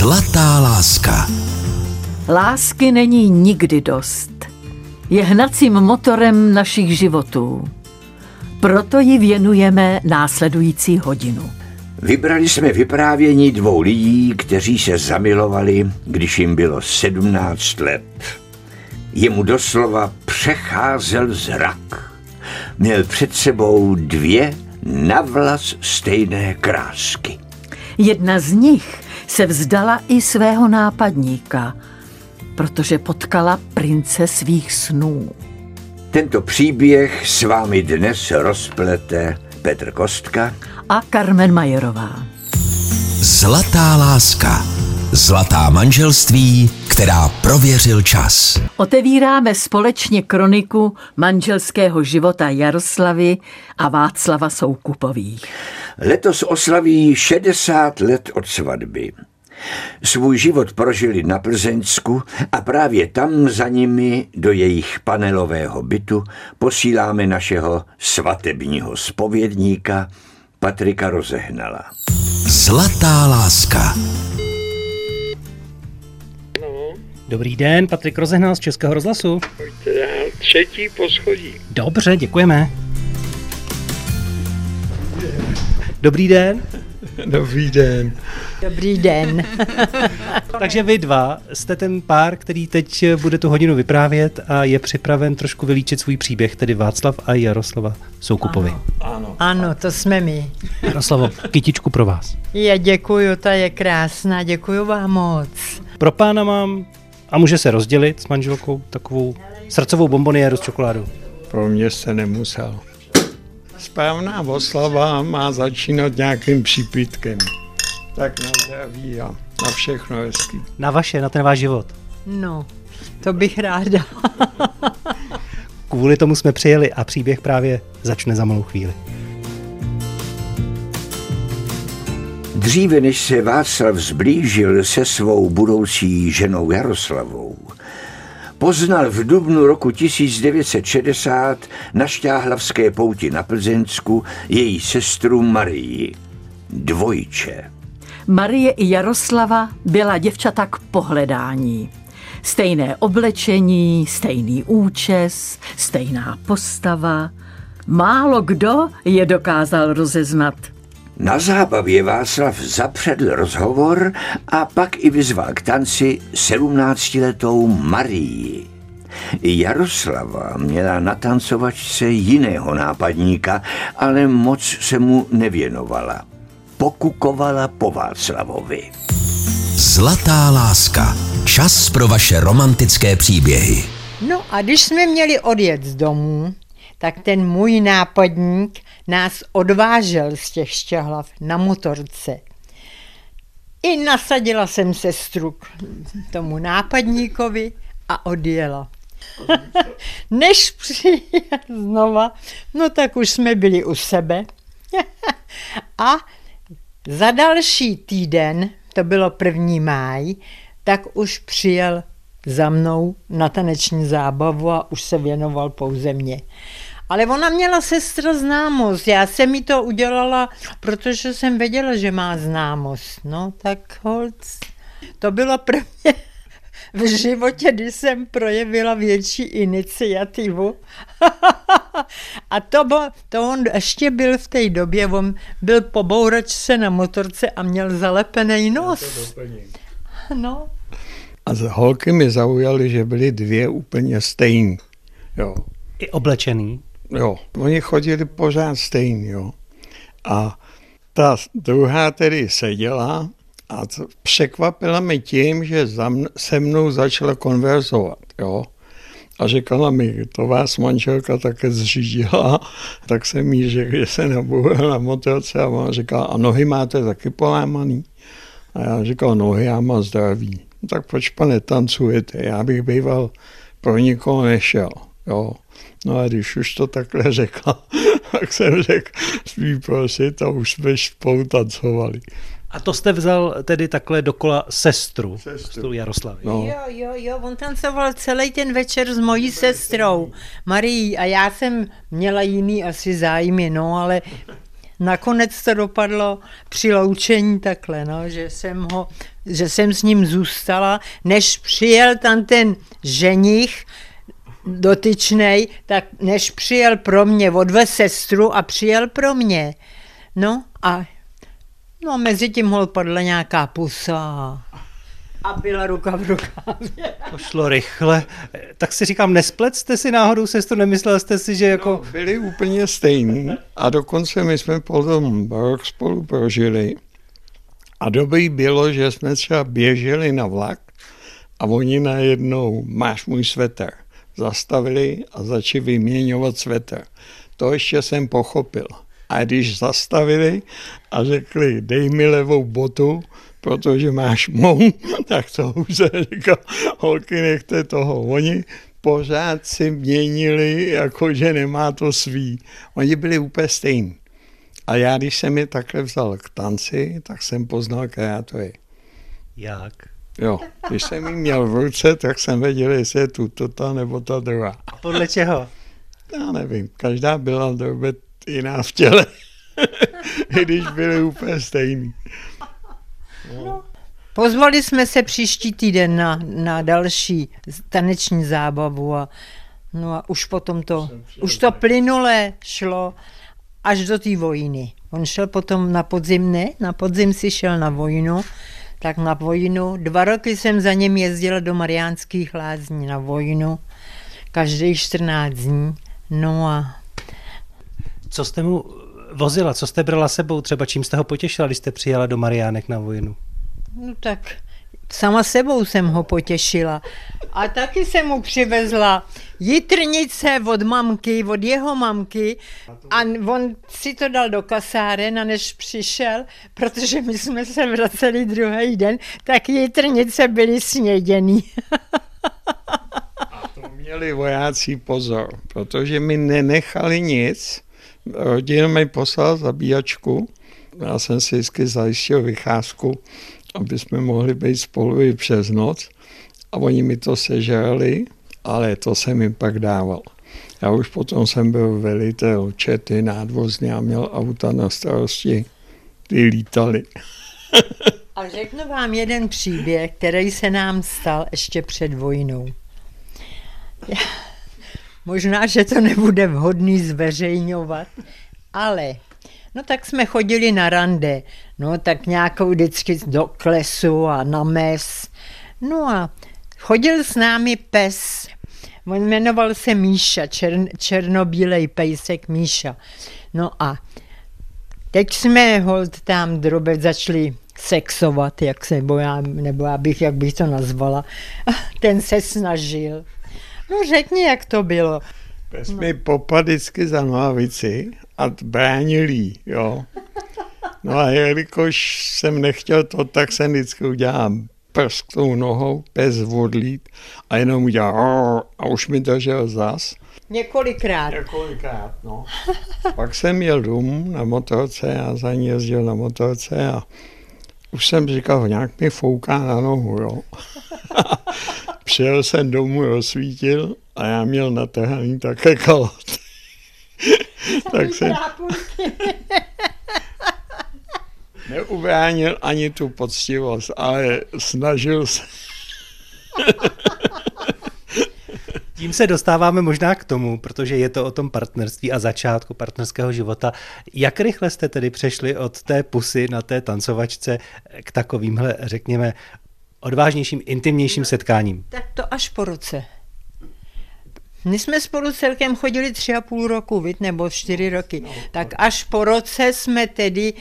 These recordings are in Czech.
Zlatá láska. Lásky není nikdy dost. Je hnacím motorem našich životů. Proto ji věnujeme následující hodinu. Vybrali jsme vyprávění dvou lidí, kteří se zamilovali, když jim bylo 17 let. Jemu doslova přecházel zrak. Měl před sebou dvě navlas stejné krásky. Jedna z nich se vzdala i svého nápadníka, protože potkala prince svých snů. Tento příběh s vámi dnes rozplete Petr Kostka a Carmen Majerová. Zlatá láska. Zlatá manželství, která prověřil čas. Otevíráme společně kroniku manželského života Jaroslavy a Václava Soukupových. Letos oslaví 60 let od svatby. Svůj život prožili na Plzeňsku a právě tam za nimi do jejich panelového bytu posíláme našeho svatebního spovědníka Patrika Rozehnala. Zlatá láska. Dobrý den, Patrik Rozehnal z Českého rozhlasu. Třetí poschodí. Dobře, děkujeme. Dobrý den. Dobrý den. Dobrý den. Takže vy dva jste ten pár, který teď bude tu hodinu vyprávět a je připraven trošku vylíčit svůj příběh, tedy Václav a Jaroslava Soukupovi. Ano, ano, ano to jsme my. Jaroslavo, kytičku pro vás. Já děkuju, ta je krásná, děkuju vám moc. Pro pána mám, a může se rozdělit s manželkou, takovou srdcovou bomboniéru s čokoládou. Pro mě se nemusel. Správná oslava má začínat nějakým přípitkem. Tak na zdraví a na všechno hezký. Na vaše, na ten váš život. No, to bych ráda. Kvůli tomu jsme přijeli a příběh právě začne za malou chvíli. Dříve než se Václav zblížil se svou budoucí ženou Jaroslavou, poznal v dubnu roku 1960 na Šťáhlavské pouti na Plzeňsku její sestru Marii, dvojče. Marie i Jaroslava byla děvčata k pohledání. Stejné oblečení, stejný účes, stejná postava. Málo kdo je dokázal rozeznat. Na zábavě Václav zapředl rozhovor a pak i vyzval k tanci sedmnáctiletou Marii. Jaroslava měla na tancovačce jiného nápadníka, ale moc se mu nevěnovala. Pokukovala po Václavovi. Zlatá láska. Čas pro vaše romantické příběhy. No a když jsme měli odjet z domu, tak ten můj nápadník nás odvážel z těch šťahlav na motorce. I nasadila jsem sestru k tomu nápadníkovi a odjela. Než přijel znova, no tak už jsme byli u sebe. a za další týden, to bylo první máj, tak už přijel za mnou na taneční zábavu a už se věnoval pouze mě. Ale ona měla sestra známost. Já jsem mi to udělala, protože jsem věděla, že má známost. No tak holc, to bylo prvně v životě, kdy jsem projevila větší iniciativu. a to, bo, to on ještě byl v té době, on byl po bouračce na motorce a měl zalepený nos. No. A z holky mi zaujaly, že byly dvě úplně stejné. Jo. I oblečený? Jo, oni chodili pořád stejný, jo. A ta druhá tedy seděla a překvapila mi tím, že za mn- se mnou začala konverzovat, jo. A říkala mi, to vás manželka také zřídila, tak jsem jí řekl, že se nabouhla na motorce a ona říkala, a nohy máte taky polámaný? A já říkal, nohy já mám zdraví. No, tak proč pane tancujete? Já bych býval pro nikoho nešel, jo. No a když už to takhle řekla, tak jsem řekl, smí prosit a už jsme spolu tancovali. A to jste vzal tedy takhle dokola sestru, sestru Jaroslavy. No. Jo, jo, jo, on tancoval celý ten večer s mojí sestrou Marí a já jsem měla jiný asi zájmy, no ale nakonec to dopadlo při loučení takhle, no, že, jsem ho, že jsem s ním zůstala, než přijel tam ten ženich, dotyčnej, tak než přijel pro mě, odve sestru a přijel pro mě. No a no, mezi tím hol padla nějaká pusa a byla ruka v rukávě. To šlo rychle. Tak si říkám, nesplet jste si náhodou sestru, nemyslel jste si, že jako... No, byli úplně stejní a dokonce my jsme potom rok spolu prožili. A dobrý bylo, že jsme třeba běželi na vlak a oni najednou, máš můj sveter, zastavili a začali vyměňovat sveter. To ještě jsem pochopil. A když zastavili a řekli, dej mi levou botu, protože máš mou, tak to už se říkal, holky nechte toho. Oni pořád si měnili, jako že nemá to svý. Oni byli úplně stejní. A já, když jsem je takhle vzal k tanci, tak jsem poznal, která to je. Jak? Jo, když jsem ji měl v ruce, tak jsem věděl, jestli je tu to ta nebo ta druhá. A podle čeho? Já nevím, každá byla dobře jiná v těle, i když byly úplně stejný. No. Pozvali jsme se příští týden na, na další taneční zábavu a, no a už potom to, už to plynule šlo až do té vojny. On šel potom na podzim, ne, na podzim si šel na vojnu, tak na vojnu, dva roky jsem za ním jezdila do Mariánských lázní na vojnu, každý 14 dní, no a... Co jste mu vozila, co jste brala sebou, třeba čím jste ho potěšila, když jste přijela do Mariánek na vojnu? No tak sama sebou jsem ho potěšila. A taky jsem mu přivezla jitrnice od mamky, od jeho mamky a on si to dal do kasáren a než přišel, protože my jsme se vraceli druhý den, tak jitrnice byly sněděný. a to měli vojáci pozor, protože mi nenechali nic. Rodina mi poslal zabíjačku, já jsem si vždycky zajistil vycházku aby jsme mohli být spolu i přes noc. A oni mi to sežrali, ale to jsem jim pak dával. Já už potom jsem byl velitel čety nádvozně a měl auta na starosti. Ty lítali. a řeknu vám jeden příběh, který se nám stal ještě před vojnou. Možná, že to nebude vhodný zveřejňovat, ale No tak jsme chodili na rande, no tak nějakou vždycky do klesu a na mes. No a chodil s námi pes, on jmenoval se Míša, čern, černobílej pejsek Míša. No a teď jsme hold tam drobec začali sexovat, jak se, nebo já, nebo já bych, jak bych to nazvala. Ten se snažil. No řekni, jak to bylo. Pes no. mi popadl vždycky za nohavici a bránil jí, jo. No a jelikož jsem nechtěl to, tak jsem vždycky udělal prst tou nohou, pes vodlít a jenom udělal a už mi držel zas. Několikrát. Několikrát, no. Pak jsem jel domů na motorce a za ní jezdil na motorce a už jsem říkal, nějak mi fouká na nohu, jo. Přijel jsem domů, rozsvítil a já měl natrhaný také kalot. tak jsem neubránil ani tu poctivost, ale snažil se. Tím se dostáváme možná k tomu, protože je to o tom partnerství a začátku partnerského života. Jak rychle jste tedy přešli od té pusy na té tancovačce k takovýmhle, řekněme, odvážnějším, intimnějším setkáním? Tak to až po roce. My jsme spolu celkem chodili tři a půl roku, vid, nebo čtyři roky. No, tak až po roce jsme tedy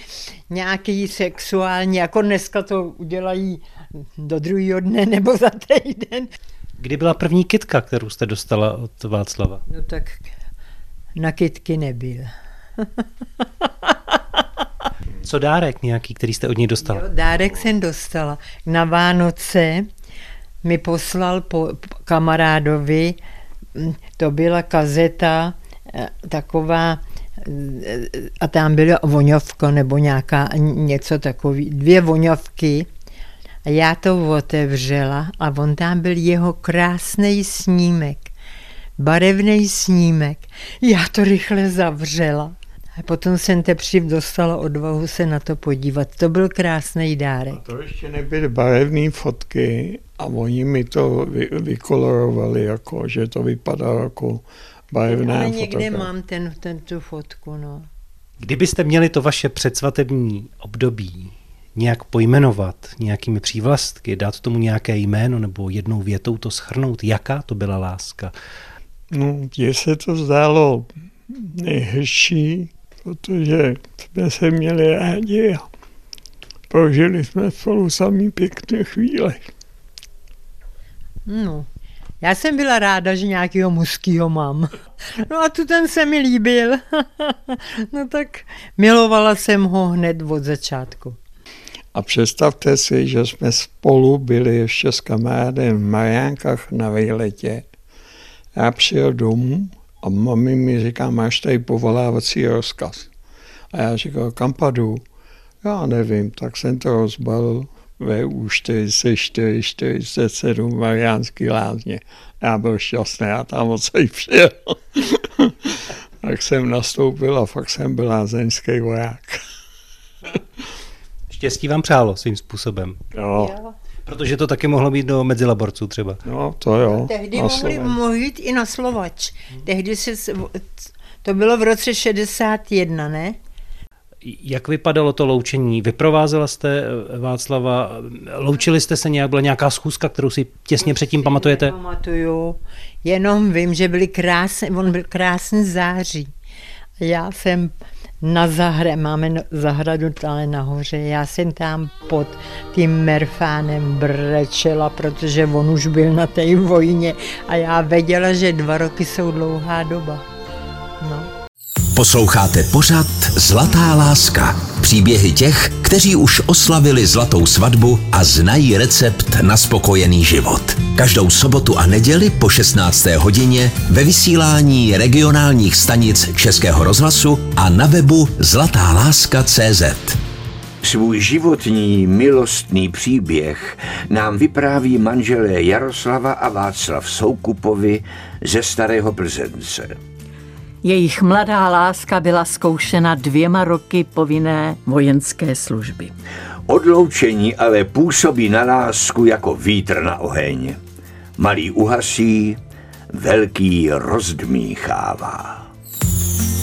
nějaký sexuální, jako dneska to udělají do druhého dne nebo za týden. Kdy byla první kitka, kterou jste dostala od Václava? No tak na kitky nebyl. Co dárek nějaký, který jste od něj dostala? Jo, dárek jsem dostala. Na Vánoce mi poslal po kamarádovi to byla kazeta eh, taková a tam byla voňovka nebo nějaká něco takový, dvě voňovky a já to otevřela a on tam byl jeho krásný snímek, barevný snímek. Já to rychle zavřela. A potom jsem teprve dostala odvahu se na to podívat. To byl krásný dárek. A to ještě nebyly barevné fotky a oni mi to vy, vykolorovali, jako, že to vypadá jako barevná Ale někde mám ten, ten, tu fotku, no. Kdybyste měli to vaše předsvatební období nějak pojmenovat, nějakými přívlastky, dát tomu nějaké jméno nebo jednou větou to schrnout, jaká to byla láska? No, mně se to zdálo nejhezčí, protože jsme se měli rádi a prožili jsme spolu samý pěkné chvíle. No, já jsem byla ráda, že nějakého mužského mám. No a tu ten se mi líbil. No tak milovala jsem ho hned od začátku. A představte si, že jsme spolu byli ještě s kamarádem v Mariánkách na výletě. Já přijel domů a mami mi říká, máš tady povolávací rozkaz. A já říkal, kam padu? Já nevím, tak jsem to rozbalil VU 44, 47 Mariánský lázně. Já byl šťastný, já tam odsaď přijel. tak jsem nastoupil a fakt jsem byl lázeňský voják. Štěstí vám přálo svým způsobem. Jo. Protože to taky mohlo být do mezilaborců třeba. No, to jo. Tehdy mohli mluvit i na Slovač. Tehdy se, to bylo v roce 61, ne? Jak vypadalo to loučení? Vyprovázela jste eh, Václava? Loučili jste se nějak? Byla nějaká schůzka, kterou si těsně předtím pamatujete? Pamatuju. Jenom vím, že byly krásné, on byl krásný září. Já jsem na zahře, máme zahradu tady nahoře, já jsem tam pod tím Merfánem brečela, protože on už byl na té vojně a já věděla, že dva roky jsou dlouhá doba. No. Posloucháte pořad Zlatá láska. Příběhy těch, kteří už oslavili zlatou svatbu a znají recept na spokojený život. Každou sobotu a neděli po 16. hodině ve vysílání regionálních stanic Českého rozhlasu a na webu zlatáláska.cz. Svůj životní milostný příběh nám vypráví manželé Jaroslava a Václav Soukupovi ze Starého Plzence. Jejich mladá láska byla zkoušena dvěma roky povinné vojenské služby. Odloučení ale působí na lásku jako vítr na oheň. Malý uhasí, velký rozdmíchává.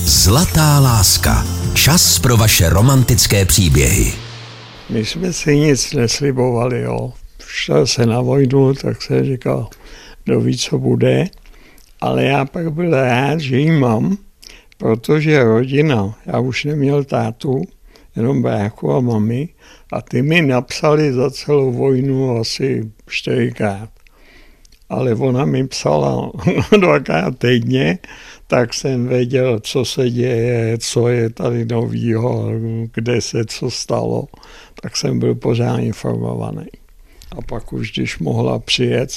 Zlatá láska. Čas pro vaše romantické příběhy. My jsme si nic neslibovali, jo. Šel se na vojnu, tak se říkal, kdo ví, co bude ale já pak byl rád, že ji mám, protože rodina, já už neměl tátu, jenom bráchu a mami, a ty mi napsali za celou vojnu asi čtyřikrát. Ale ona mi psala dvakrát týdně, tak jsem věděl, co se děje, co je tady novýho, kde se co stalo, tak jsem byl pořád informovaný. A pak už, když mohla přijet,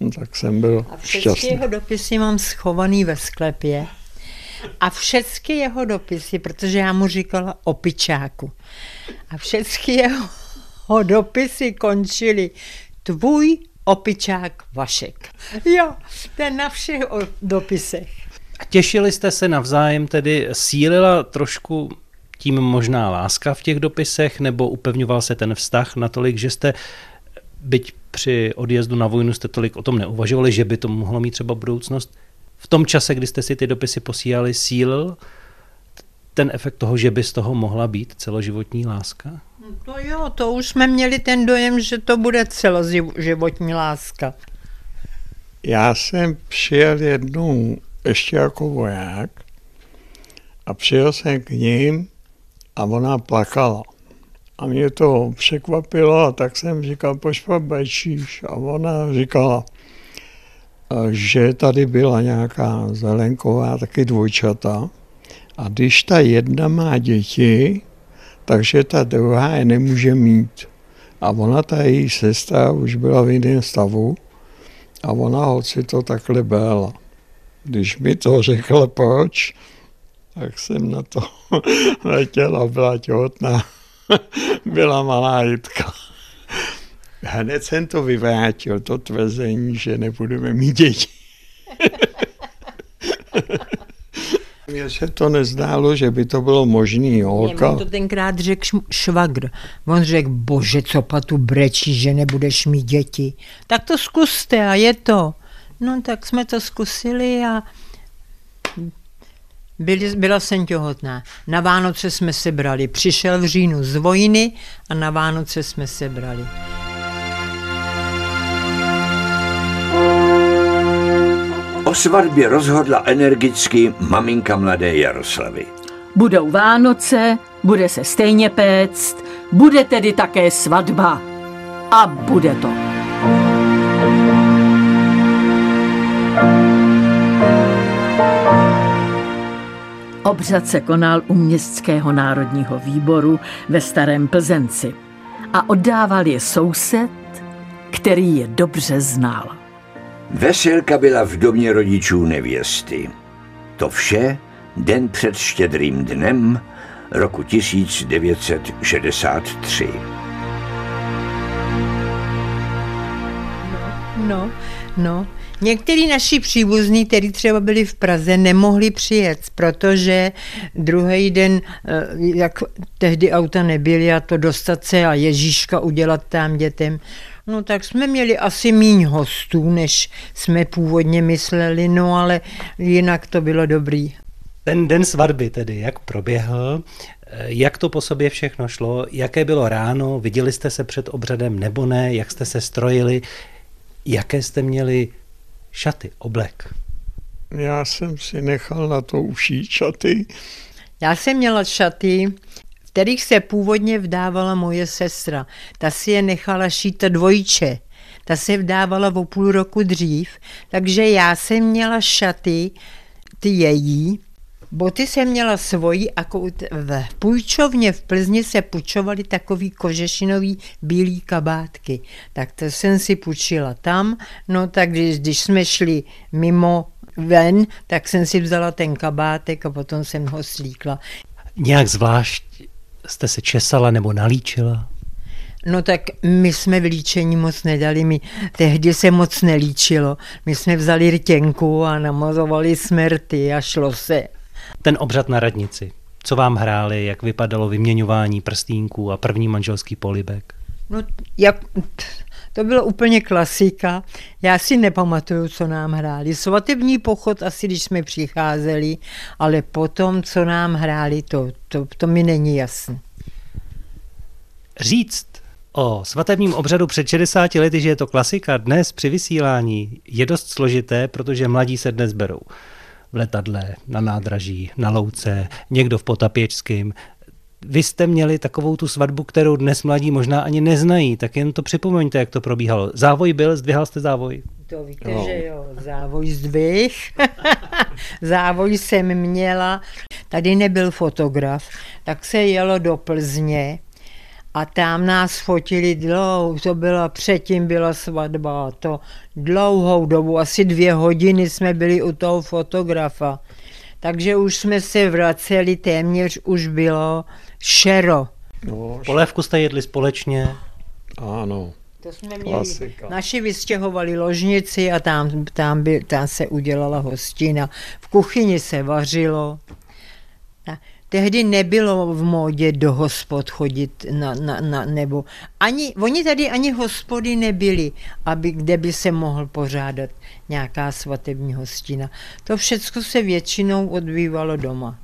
No, tak jsem byl A všechny jeho dopisy mám schovaný ve sklepě. A všechny jeho dopisy, protože já mu říkala opičáku. A všechny jeho dopisy končily tvůj opičák Vašek. Jo, ten na všech dopisech. A těšili jste se navzájem, tedy sílila trošku tím možná láska v těch dopisech, nebo upevňoval se ten vztah natolik, že jste byť při odjezdu na vojnu jste tolik o tom neuvažovali, že by to mohlo mít třeba budoucnost. V tom čase, kdy jste si ty dopisy posílali, sílil ten efekt toho, že by z toho mohla být celoživotní láska? To jo, to už jsme měli ten dojem, že to bude celoživotní láska. Já jsem přijel jednou ještě jako voják a přijel jsem k ním a ona plakala. A mě to překvapilo a tak jsem říkal, pošpa bečíš. A ona říkala, že tady byla nějaká zelenková, taky dvojčata. A když ta jedna má děti, takže ta druhá je nemůže mít. A ona, ta její sestra, už byla v jiném stavu a ona hoci to takhle byla. Když mi to řekla proč, tak jsem na to letěla, byla těhotná. byla malá Jitka. Hned jsem to vyvrátil, to tvrzení, že nebudeme mít děti. Mě Mně se to nezdálo, že by to bylo možný. Holka. on to tenkrát řekl švagr. On řekl, bože, co pa tu brečí, že nebudeš mít děti. Tak to zkuste a je to. No tak jsme to zkusili a byli, byla jsem těhotná. Na Vánoce jsme se brali. Přišel v říjnu z vojny a na Vánoce jsme se brali. O svatbě rozhodla energicky maminka mladé Jaroslavy. Budou Vánoce, bude se stejně péct, bude tedy také svatba. A bude to. Obřad se konal u Městského národního výboru ve Starém Plzenci a oddával je soused, který je dobře znal. Veselka byla v domě rodičů nevěsty. To vše den před štědrým dnem roku 1963. No, no. Někteří naši příbuzní, kteří třeba byli v Praze, nemohli přijet, protože druhý den, eh, jak tehdy auta nebyly a to dostat se a Ježíška udělat tam dětem, No tak jsme měli asi míň hostů, než jsme původně mysleli, no ale jinak to bylo dobrý. Ten den svatby tedy, jak proběhl, jak to po sobě všechno šlo, jaké bylo ráno, viděli jste se před obřadem nebo ne, jak jste se strojili, jaké jste měli šaty, oblek? Já jsem si nechal na to uší šaty. Já jsem měla šaty, v kterých se původně vdávala moje sestra. Ta si je nechala šít dvojče. Ta se vdávala o půl roku dřív, takže já jsem měla šaty, ty její, Boty jsem měla svoji a v půjčovně v Plzni se půjčovaly takový kožešinový bílý kabátky. Tak to jsem si půjčila tam, no tak když, když jsme šli mimo ven, tak jsem si vzala ten kabátek a potom jsem ho slíkla. Nějak zvlášť jste se česala nebo nalíčila? No tak my jsme v líčení moc nedali, my tehdy se moc nelíčilo. My jsme vzali rtěnku a namazovali jsme rty a šlo se. Ten obřad na radnici, co vám hráli, jak vypadalo vyměňování prstínků a první manželský polibek? No, jak, to bylo úplně klasika. Já si nepamatuju, co nám hráli. Svatební pochod asi, když jsme přicházeli, ale potom, co nám hráli, to, to, to mi není jasné. Říct o svatebním obřadu před 60 lety, že je to klasika dnes při vysílání, je dost složité, protože mladí se dnes berou v letadle, na nádraží, na louce, někdo v Potapěčském. Vy jste měli takovou tu svatbu, kterou dnes mladí možná ani neznají, tak jen to připomeňte, jak to probíhalo. Závoj byl, zdvihal jste závoj? To víte, no. že jo, závoj zdvih. závoj jsem měla, tady nebyl fotograf, tak se jelo do Plzně a tam nás fotili dlouho, to byla, předtím byla svatba, to dlouhou dobu, asi dvě hodiny jsme byli u toho fotografa. Takže už jsme se vraceli, téměř už bylo šero. No, Polévku jste jedli společně? Ano. To jsme měli. Klasika. Naši vystěhovali ložnici a tam, tam, by, tam se udělala hostina. V kuchyni se vařilo. Tehdy nebylo v módě do hospod chodit, na, na, na, nebo ani, oni tady ani hospody nebyly, aby, kde by se mohl pořádat nějaká svatební hostina. To všechno se většinou odbývalo doma.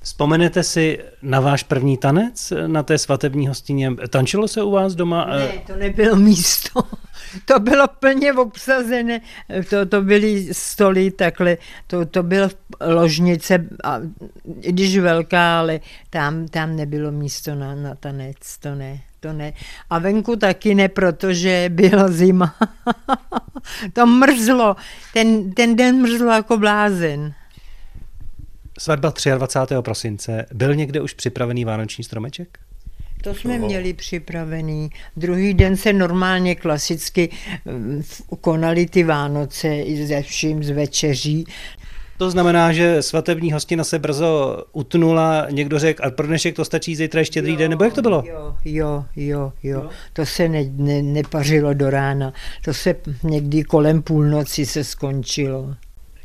Vzpomenete si na váš první tanec na té svatební hostině? Tančilo se u vás doma? Ne, to nebylo místo. To bylo plně obsazené. To, to byly stoly takhle. To, to bylo ložnice, a, i když velká, ale tam, tam nebylo místo na, na tanec. To ne. To ne. A venku taky ne, protože byla zima. to mrzlo. Ten, ten den mrzlo jako blázen. Svatba 23. prosince. Byl někde už připravený vánoční stromeček? To jsme měli připravený. Druhý den se normálně klasicky mm, konali ty Vánoce i ze vším z večeří. To znamená, že svatební hostina se brzo utnula, někdo řekl, a pro dnešek to stačí zítra ještě druhý den, nebo jak to bylo? Jo, jo, jo, jo. To se ne, ne, nepařilo do rána. To se někdy kolem půlnoci se skončilo.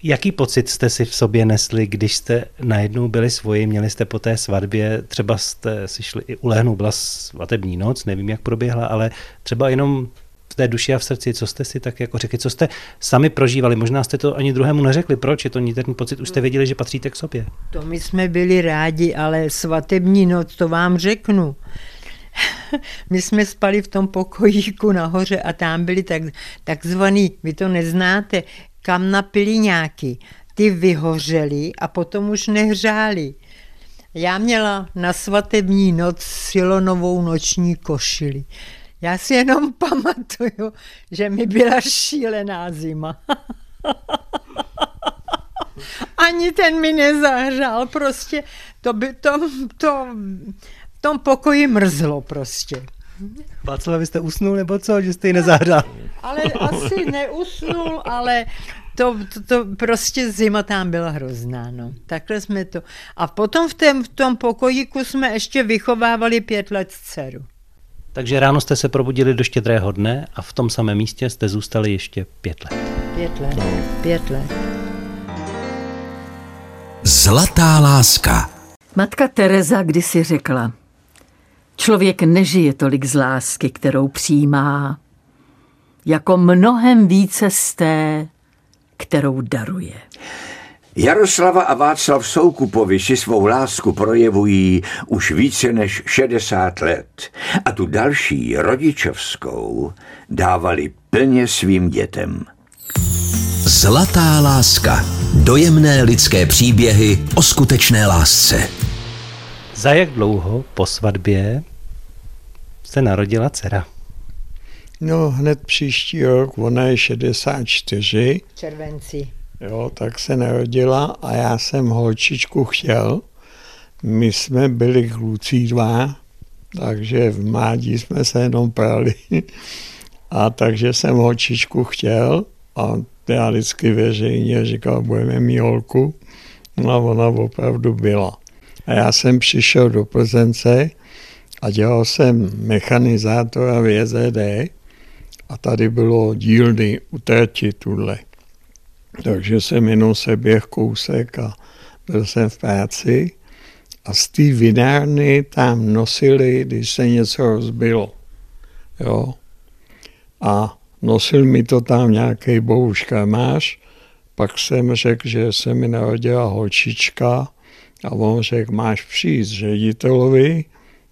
Jaký pocit jste si v sobě nesli, když jste najednou byli svoji, měli jste po té svatbě, třeba jste si šli i ulehnout, byla svatební noc, nevím, jak proběhla, ale třeba jenom v té duši a v srdci, co jste si tak jako řekli, co jste sami prožívali, možná jste to ani druhému neřekli, proč je to ten pocit, už jste věděli, že patříte k sobě. To my jsme byli rádi, ale svatební noc, to vám řeknu. My jsme spali v tom pokojíku nahoře a tam byli tak, takzvaný, vy to neznáte, kam napili nějaký. Ty vyhořeli a potom už nehřáli. Já měla na svatební noc silonovou noční košili. Já si jenom pamatuju, že mi byla šílená zima. Ani ten mi nezahřál, prostě to by to, to, v tom pokoji mrzlo prostě. Václav, vy jste usnul nebo co, že jste ji nezahřál? Ale asi neusnul, ale to, to, to prostě zima tam byla hrozná, no. Takhle jsme to. A potom v, tém, v tom pokojíku jsme ještě vychovávali pět let dceru. Takže ráno jste se probudili do štědrého dne a v tom samém místě jste zůstali ještě pět let. Pět let, pět let. Zlatá láska. Matka Teresa kdysi řekla, člověk nežije tolik z lásky, kterou přijímá, jako mnohem více z té, kterou daruje. Jaroslava a Václav Soukupovi si svou lásku projevují už více než 60 let a tu další rodičovskou dávali plně svým dětem. Zlatá láska. Dojemné lidské příběhy o skutečné lásce. Za jak dlouho po svatbě se narodila dcera? No hned příští rok, ona je 64. Červenci. Jo, tak se narodila a já jsem holčičku chtěl. My jsme byli kluci dva, takže v mládí jsme se jenom prali. A takže jsem holčičku chtěl a já vždycky veřejně říkal, budeme mít holku. No a ona opravdu byla. A já jsem přišel do Plzence a dělal jsem mechanizátora v JZD a tady bylo dílny u trati tuhle. Takže jsem jenom se běh kousek a byl jsem v práci a z té vinárny tam nosili, když se něco rozbilo. Jo. A nosil mi to tam nějaký bouška máš, pak jsem řekl, že se mi narodila holčička a on řekl, máš přijít ředitelovi,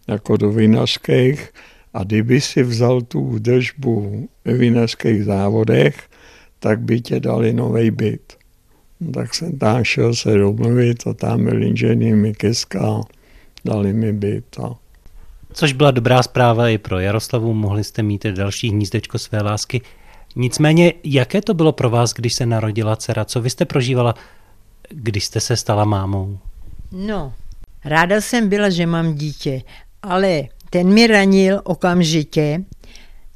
jako do vinařských, a kdyby si vzal tu údržbu ve vinařských závodech, tak by tě dali nový byt. No, tak jsem tam šel se domluvit a tam byl inženýr Mikeska, dali mi byt. A... Což byla dobrá zpráva i pro Jaroslavu, mohli jste mít další hnízdečko své lásky. Nicméně, jaké to bylo pro vás, když se narodila dcera? Co vy jste prožívala, když jste se stala mámou? No, ráda jsem byla, že mám dítě, ale ten mi ranil okamžitě,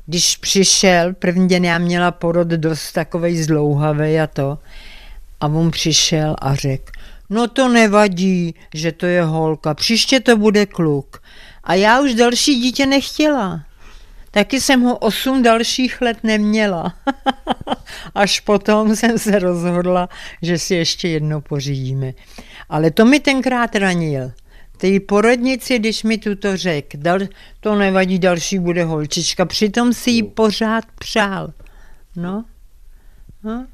když přišel, první den já měla porod dost takovej zlouhavý a to, a on přišel a řekl, no to nevadí, že to je holka, příště to bude kluk. A já už další dítě nechtěla. Taky jsem ho osm dalších let neměla. Až potom jsem se rozhodla, že si ještě jedno pořídíme. Ale to mi tenkrát ranil té porodnici, když mi tuto řekl, dal, to nevadí, další bude holčička, přitom si ji pořád přál. No. no.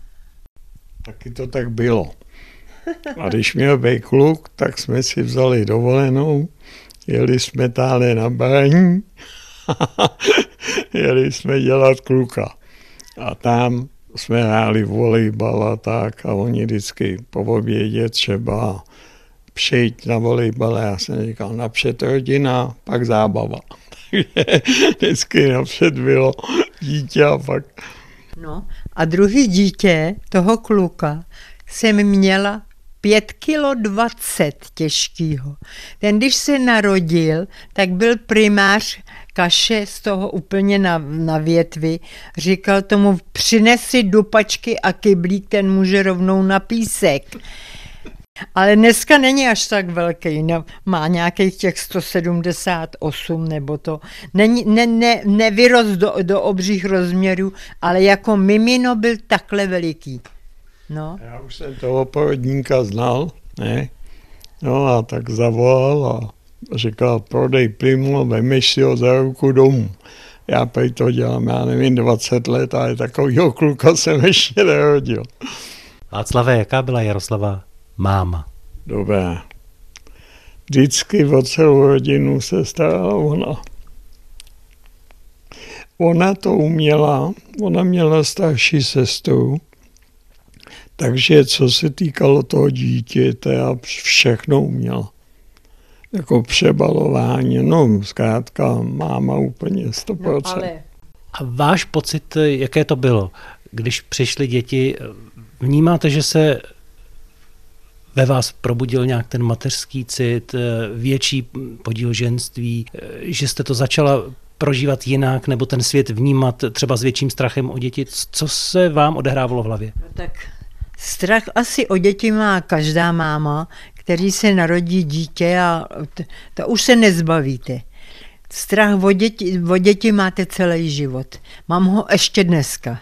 Taky to tak bylo. A když měl být kluk, tak jsme si vzali dovolenou, jeli jsme tále na baní, jeli jsme dělat kluka. A tam jsme hráli volejbal a tak a oni vždycky po obědě třeba přijít na volejbal. Já jsem říkal, napřed rodina, pak zábava. Takže vždycky napřed bylo dítě a pak... No a druhý dítě toho kluka jsem měla 5 kilo 20 těžkýho. Ten, když se narodil, tak byl primář kaše z toho úplně na, na větvi. Říkal tomu, přinesi dupačky a kyblík, ten může rovnou na písek. Ale dneska není až tak velký, ne, má nějakých těch 178 nebo to. Není, ne, ne, nevyrost do, do obřích rozměrů, ale jako mimino byl takhle veliký. No. Já už jsem toho porodníka znal, ne? No a tak zavolal a říkal, prodej plimu, vemeš si ho za ruku domů. Já pej to dělám, já nevím, 20 let, ale takovýho kluka jsem ještě nerodil. Václave, jaká byla Jaroslava máma? Dobré. Vždycky o celou rodinu se starala ona. Ona to uměla, ona měla starší sestru, takže co se týkalo toho dítěte a všechno uměla. Jako přebalování, no zkrátka máma úplně 100%. No, ale... A váš pocit, jaké to bylo, když přišly děti, vnímáte, že se ve vás probudil nějak ten mateřský cit, větší podíl ženství, že jste to začala prožívat jinak nebo ten svět vnímat třeba s větším strachem o děti? Co se vám odehrávalo v hlavě? No tak strach asi o děti má každá máma, který se narodí dítě a to, to už se nezbavíte. Strach o děti, o děti máte celý život. Mám ho ještě dneska.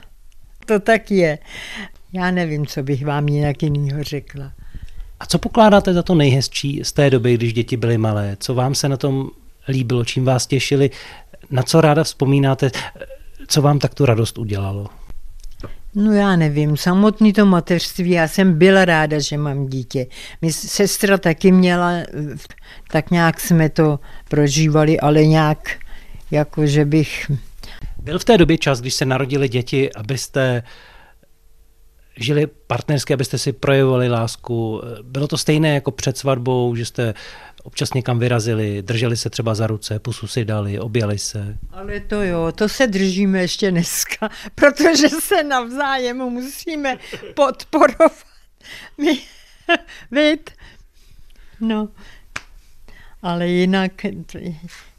To tak je. Já nevím, co bych vám jinak jinýho řekla. A co pokládáte za to nejhezčí z té doby, když děti byly malé? Co vám se na tom líbilo, čím vás těšili? Na co ráda vzpomínáte? Co vám tak tu radost udělalo? No já nevím, samotný to mateřství, já jsem byla ráda, že mám dítě. My sestra taky měla, tak nějak jsme to prožívali, ale nějak, jako že bych... Byl v té době čas, když se narodili děti, abyste žili partnersky, abyste si projevovali lásku. Bylo to stejné jako před svatbou, že jste občas někam vyrazili, drželi se třeba za ruce, pusu si dali, objali se. Ale to jo, to se držíme ještě dneska, protože se navzájem musíme podporovat. My, víte, no, ale jinak,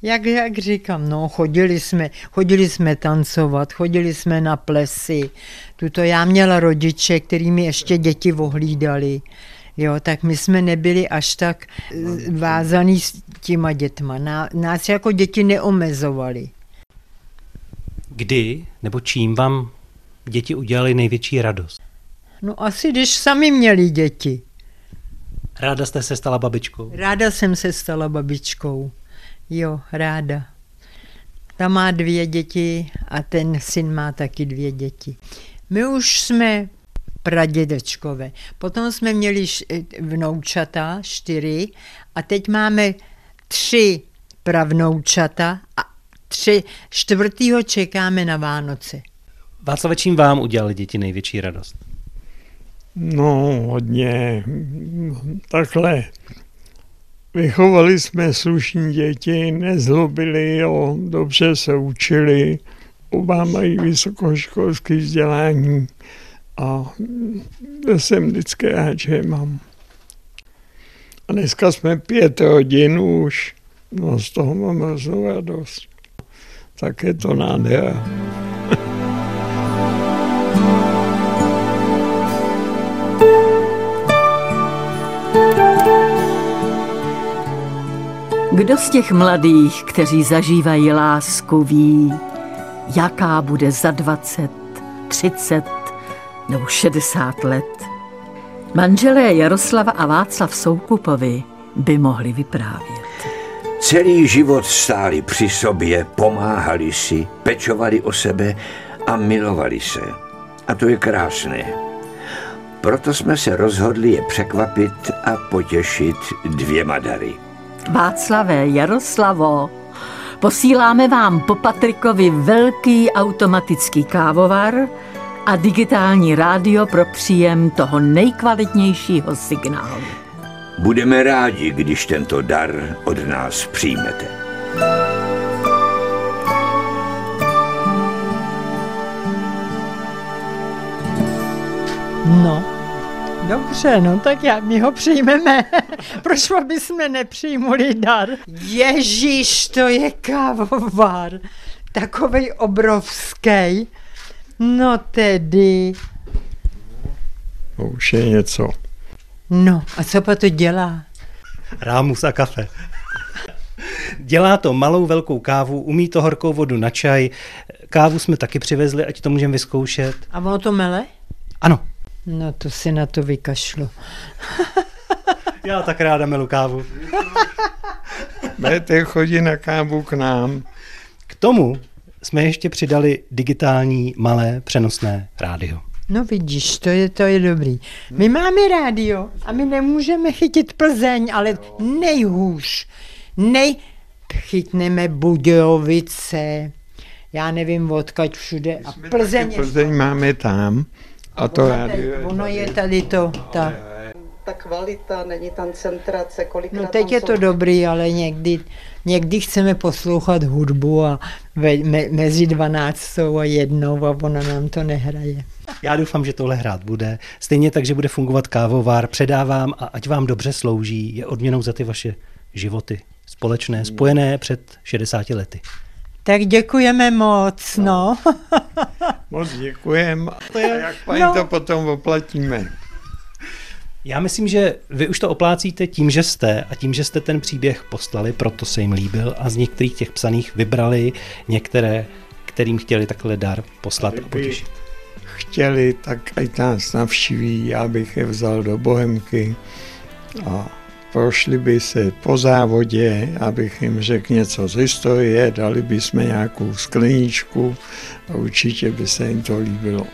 jak, jak říkám, no, chodili jsme, chodili jsme tancovat, chodili jsme na plesy. Tuto já měla rodiče, kterými ještě děti ohlídali. Jo, tak my jsme nebyli až tak vázaný s těma dětma. Nás jako děti neomezovali. Kdy nebo čím vám děti udělali největší radost? No asi, když sami měli děti. Ráda jste se stala babičkou? Ráda jsem se stala babičkou. Jo, ráda. Ta má dvě děti a ten syn má taky dvě děti. My už jsme pradědečkové. Potom jsme měli vnoučata, čtyři, a teď máme tři pravnoučata a tři, čtvrtýho čekáme na Vánoce. Václav, čím vám udělali děti největší radost? No, hodně. Takhle. Vychovali jsme slušní děti, nezlobili, jo, dobře se učili, oba mají vysokoškolské vzdělání a jsem vždycky rád, že mám. A dneska jsme pět hodin už, no z toho mám hroznou radost. Tak je to nádhera. Kdo z těch mladých, kteří zažívají lásku, ví, jaká bude za 20, 30 nebo 60 let? Manželé Jaroslava a Václav Soukupovi by mohli vyprávět. Celý život stáli při sobě, pomáhali si, pečovali o sebe a milovali se. A to je krásné. Proto jsme se rozhodli je překvapit a potěšit dvěma dary. Václavé, Jaroslavo, posíláme vám po Patrikovi velký automatický kávovar a digitální rádio pro příjem toho nejkvalitnějšího signálu. Budeme rádi, když tento dar od nás přijmete. No, Dobře, no tak jak my ho přijmeme. Proč by jsme nepřijmuli dar? Ježíš, to je kávovar. Takovej obrovský. No tedy. To už je něco. No, a co pa to dělá? Rámus a kafe. Dělá to malou velkou kávu, umí to horkou vodu na čaj. Kávu jsme taky přivezli, ať to můžeme vyzkoušet. A ono to mele? Ano, No to si na to vykašlu. Já tak ráda milu kávu. Budete chodit na kávu k nám. K tomu jsme ještě přidali digitální malé přenosné rádio. No vidíš, to je, to je dobrý. My máme rádio a my nemůžeme chytit Plzeň, ale nejhůř. Nej... Chytneme Budějovice, já nevím odkaď všude. A Plzeň. Plzeň máme tam a to rádio je Ono je tady to, ta... ta kvalita, není tam centrace, kolik No teď je to dobrý, ale někdy, někdy chceme poslouchat hudbu a ve, me, mezi 12 a jednou a ona nám to nehraje. Já doufám, že tohle hrát bude. Stejně tak, že bude fungovat kávovár. Předávám a ať vám dobře slouží. Je odměnou za ty vaše životy společné, spojené před 60 lety. Tak děkujeme moc, no. Moc děkujem. A jak paní No. to potom oplatíme? Já myslím, že vy už to oplácíte tím, že jste a tím, že jste ten příběh poslali, proto se jim líbil a z některých těch psaných vybrali některé, kterým chtěli takhle dar poslat a potěšit. Chtěli, tak ať nás navštíví, já bych je vzal do Bohemky a prošli by se po závodě, abych jim řekl něco z historie, dali bychom nějakou skleničku a určitě by se jim to líbilo.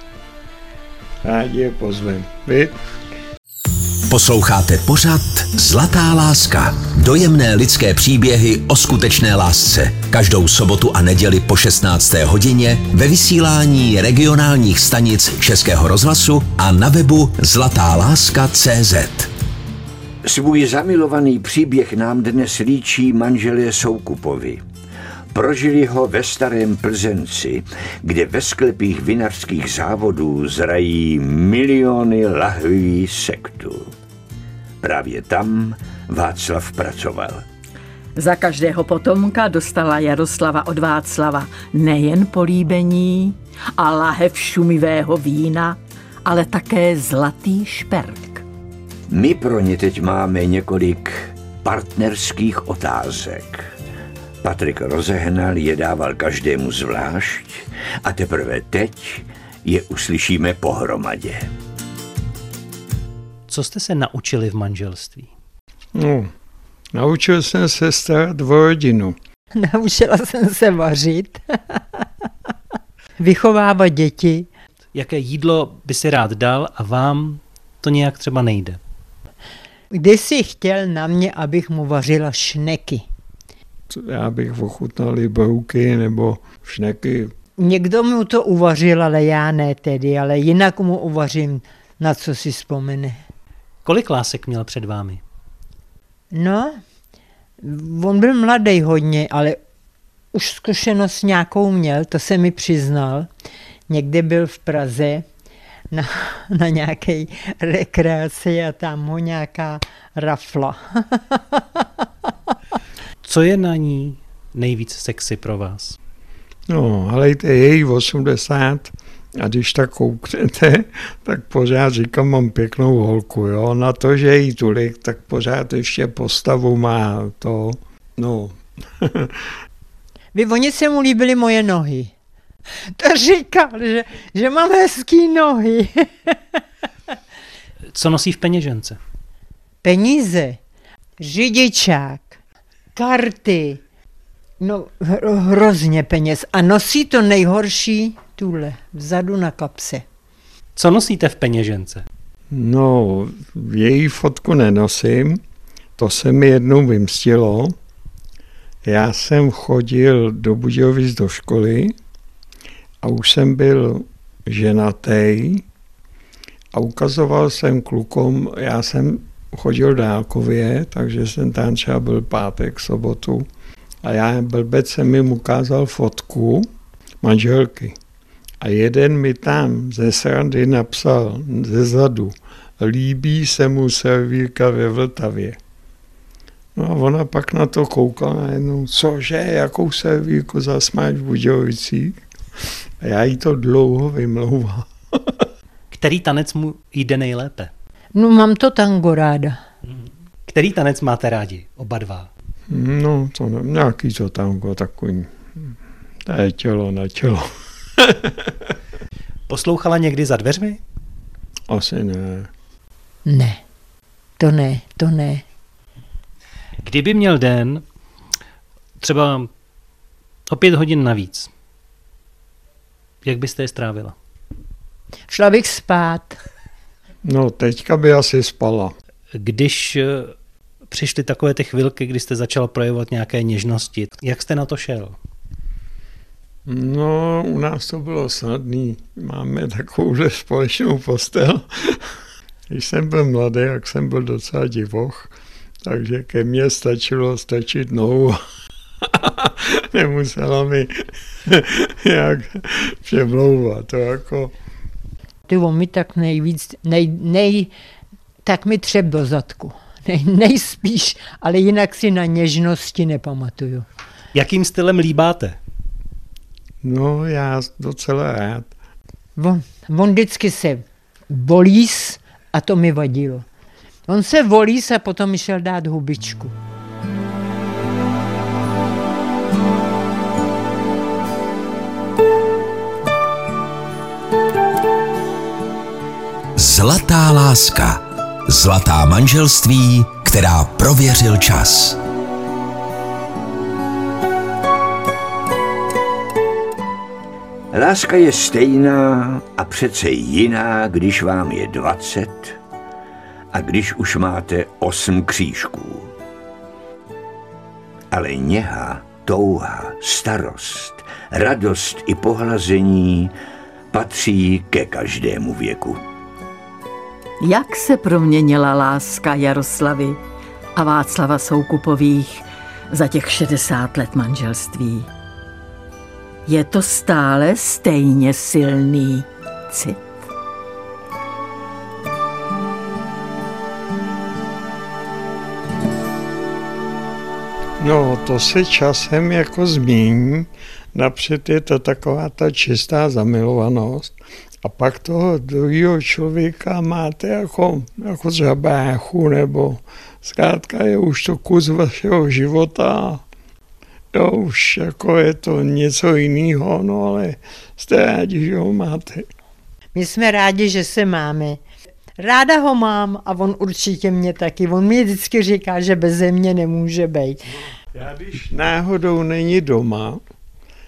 Rádi je pozvem. Vy? Posloucháte pořad Zlatá láska. Dojemné lidské příběhy o skutečné lásce. Každou sobotu a neděli po 16. hodině ve vysílání regionálních stanic Českého rozhlasu a na webu zlatáláska.cz. Svůj zamilovaný příběh nám dnes líčí manželé Soukupovi. Prožili ho ve starém Plzenci, kde ve sklepích vinařských závodů zrají miliony lahví sektů. Právě tam Václav pracoval. Za každého potomka dostala Jaroslava od Václava nejen políbení a lahev šumivého vína, ale také zlatý šperk. My pro ně teď máme několik partnerských otázek. Patrik rozehnal je dával každému zvlášť a teprve teď je uslyšíme pohromadě. Co jste se naučili v manželství? No, naučil jsem se starat o rodinu. Naučila jsem se vařit, vychovávat děti. Jaké jídlo by si rád dal a vám to nějak třeba nejde? Když si chtěl na mě, abych mu vařila šneky. Já bych ochutnal i brouky nebo šneky. Někdo mu to uvařil, ale já ne tedy, ale jinak mu uvařím, na co si vzpomene. Kolik lásek měl před vámi? No, on byl mladý hodně, ale už zkušenost nějakou měl, to se mi přiznal. Někde byl v Praze na, na nějaké rekreaci a tam ho nějaká rafla. Co je na ní nejvíc sexy pro vás? No, helejte, je jí 80 a když tak kouknete, tak pořád říkám, mám pěknou holku, jo. Na to, že jí tolik, tak pořád ještě postavu má to, no. Vy, oni se mu líbily moje nohy. To říkal, že, že mám hezký nohy. Co nosí v peněžence? Peníze, řidičák, karty, no hro, hrozně peněz. A nosí to nejhorší tuhle, vzadu na kapse. Co nosíte v peněžence? No, její fotku nenosím, to se mi jednou vymstilo. Já jsem chodil do Budějovic do školy a už jsem byl ženatý a ukazoval jsem klukům, já jsem chodil dálkově, takže jsem tam třeba byl pátek, sobotu a já blbec jsem jim ukázal fotku manželky. A jeden mi tam ze srandy napsal ze zadu, líbí se mu servírka ve Vltavě. No a ona pak na to koukala najednou, cože, jakou servírku zasmáš v Budějovicích? A já jí to dlouho vymlouval. Který tanec mu jde nejlépe? No mám to tango ráda. Který tanec máte rádi? Oba dva. No, to ne, nějaký to tango takový. To je tělo na tělo. Poslouchala někdy za dveřmi? Asi ne. Ne, to ne, to ne. Kdyby měl den třeba o pět hodin navíc, jak byste je strávila? Šla bych spát. No, teďka by asi spala. Když eh, přišly takové ty chvilky, kdy jste začala projevovat nějaké něžnosti, jak jste na to šel? No, u nás to bylo snadný. Máme takovouhle společnou postel. Když jsem byl mladý, jak jsem byl docela divoch, takže ke mně stačilo stačit nohu. Nemusela mi nějak přemlouvat. To jako... Ty on mi tak nejvíc, nej, nej, tak mi třep do zadku. Nej, nejspíš, ale jinak si na něžnosti nepamatuju. Jakým stylem líbáte? No, já docela rád. On, on vždycky se volís a to mi vadilo. On se volís a potom mi šel dát hubičku. Zlatá láska. Zlatá manželství, která prověřil čas. Láska je stejná a přece jiná, když vám je 20 a když už máte osm křížků. Ale něha, touha, starost, radost i pohlazení patří ke každému věku. Jak se proměnila láska Jaroslavy a Václava Soukupových za těch 60 let manželství? Je to stále stejně silný cit. No, to se časem jako změní. Napřed je to taková ta čistá zamilovanost. A pak toho druhého člověka máte jako, jako báchu, nebo zkrátka je už to kus vašeho života. Jo, už jako je to něco jiného, no ale jste rádi, že ho máte. My jsme rádi, že se máme. Ráda ho mám a on určitě mě taky. On mi vždycky říká, že bez mě nemůže být. Já když náhodou není doma,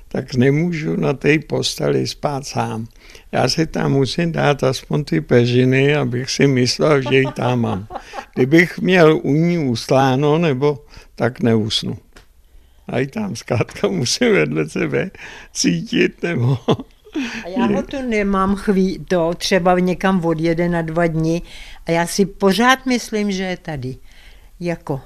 tak nemůžu na té posteli spát sám. Já si tam musím dát aspoň ty peřiny, abych si myslel, že ji tam mám. Kdybych měl u ní usláno, nebo tak neusnu. A i tam zkrátka musím vedle sebe cítit, nebo... A já ho tu nemám chví, to třeba někam odjede na dva dny a já si pořád myslím, že je tady. Jako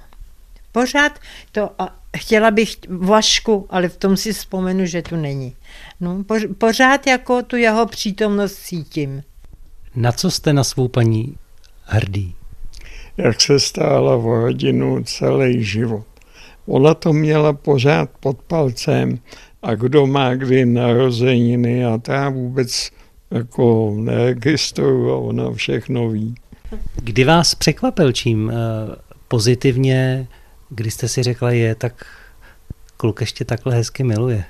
pořád to, a chtěla bych Vašku, ale v tom si vzpomenu, že tu není. No, pořád jako tu jeho přítomnost cítím. Na co jste na svou paní hrdý? Jak se stála v rodinu celý život. Ona to měla pořád pod palcem a kdo má kdy narozeniny a ta vůbec jako neregistruju a ona všechno ví. Kdy vás překvapil čím eh, pozitivně, kdy jste si řekla, je, tak kluk ještě takhle hezky miluje?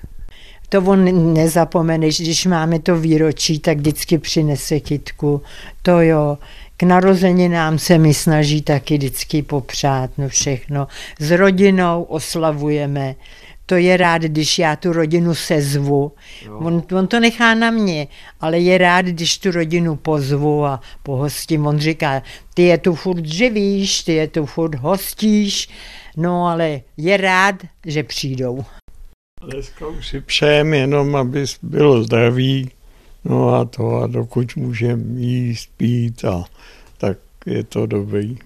To on nezapomene, když máme to výročí, tak vždycky přinese kytku. To jo, k narozeninám se mi snaží taky vždycky popřát, no všechno. S rodinou oslavujeme. To je rád, když já tu rodinu sezvu. On, on to nechá na mě, ale je rád, když tu rodinu pozvu a pohostím. On říká, ty je tu furt živíš, ty je tu furt hostíš, no ale je rád, že přijdou. Dneska už si přejeme jenom, aby bylo zdraví, no a to a dokud můžeme jíst, pít a tak je to dobrý.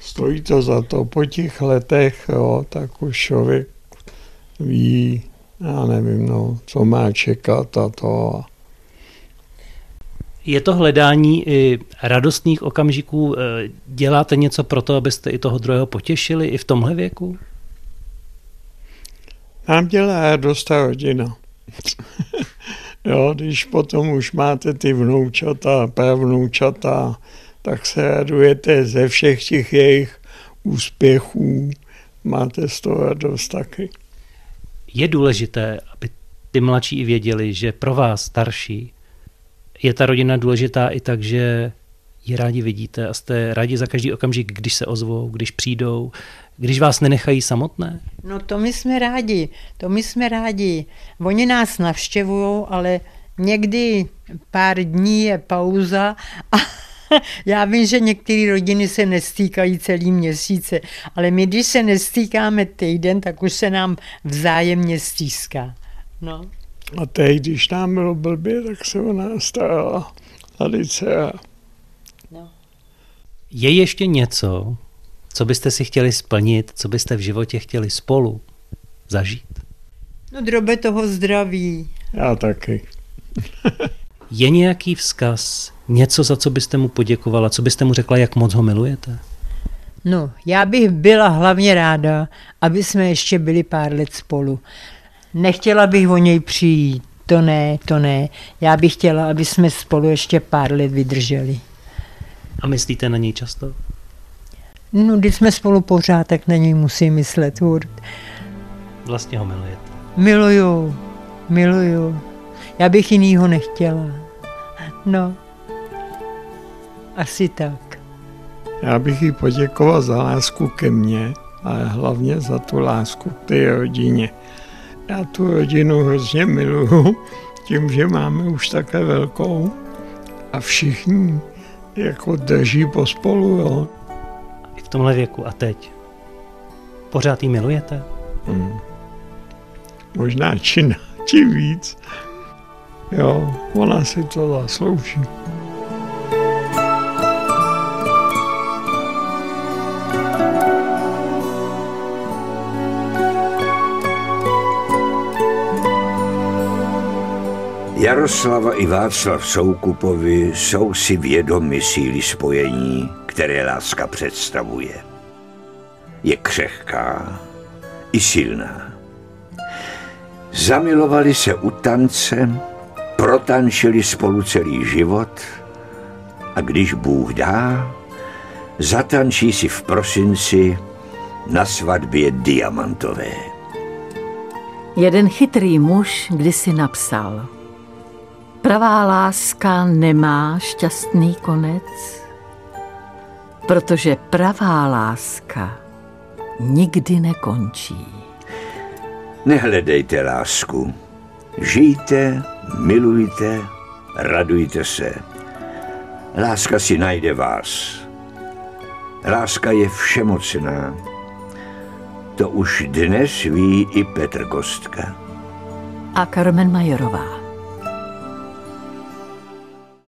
Stojí to za to po těch letech, jo, tak už člověk ví, já nevím, no, co má čekat a to. Je to hledání i radostných okamžiků. Děláte něco pro to, abyste i toho druhého potěšili i v tomhle věku? Nám dělá radost ta rodina. jo, když potom už máte ty vnoučata, pravnoučata, tak se radujete ze všech těch jejich úspěchů, máte z toho radost taky. Je důležité, aby ty mladší i věděli, že pro vás starší Je ta rodina důležitá i tak, že ji rádi vidíte a jste rádi za každý okamžik, když se ozvou, když přijdou, když vás nenechají samotné? No to my jsme rádi, to my jsme rádi. Oni nás navštěvují, ale někdy pár dní je pauza a já vím, že některé rodiny se nestýkají celý měsíce, ale my, když se nestýkáme týden, tak už se nám vzájemně stýská. No. A teď, když nám bylo blbě, tak se o nás starala Alice a No. Je ještě něco, co byste si chtěli splnit, co byste v životě chtěli spolu zažít? no drobe toho zdraví. já taky. Je nějaký vzkaz, něco, za co byste mu poděkovala, co byste mu řekla, jak moc ho milujete? No, já bych byla hlavně ráda, aby jsme ještě byli pár let spolu. Nechtěla bych o něj přijít, to ne, to ne. Já bych chtěla, aby jsme spolu ještě pár let vydrželi. A myslíte na něj často? No, když jsme spolu pořád, tak na něj musím myslet furt. Vlastně ho milujete. Miluju, miluju. Já bych jinýho nechtěla. No, asi tak. Já bych jí poděkoval za lásku ke mně, ale hlavně za tu lásku k té rodině. Já tu rodinu hrozně miluju, tím, že máme už také velkou a všichni jako drží pospolu, jo. I v tomhle věku a teď. Pořád ji milujete? Hmm. Možná čím, čím víc. Jo, ona si to zaslouží. Jaroslava i Václav Soukupovi jsou si vědomi síly spojení, které láska představuje. Je křehká i silná. Zamilovali se u tance, protančili spolu celý život a když Bůh dá, zatančí si v prosinci na svatbě diamantové. Jeden chytrý muž kdysi napsal Pravá láska nemá šťastný konec, protože pravá láska nikdy nekončí. Nehledejte lásku. Žijte, milujte, radujte se. Láska si najde vás. Láska je všemocná. To už dnes ví i Petr Kostka. A Carmen Majerová.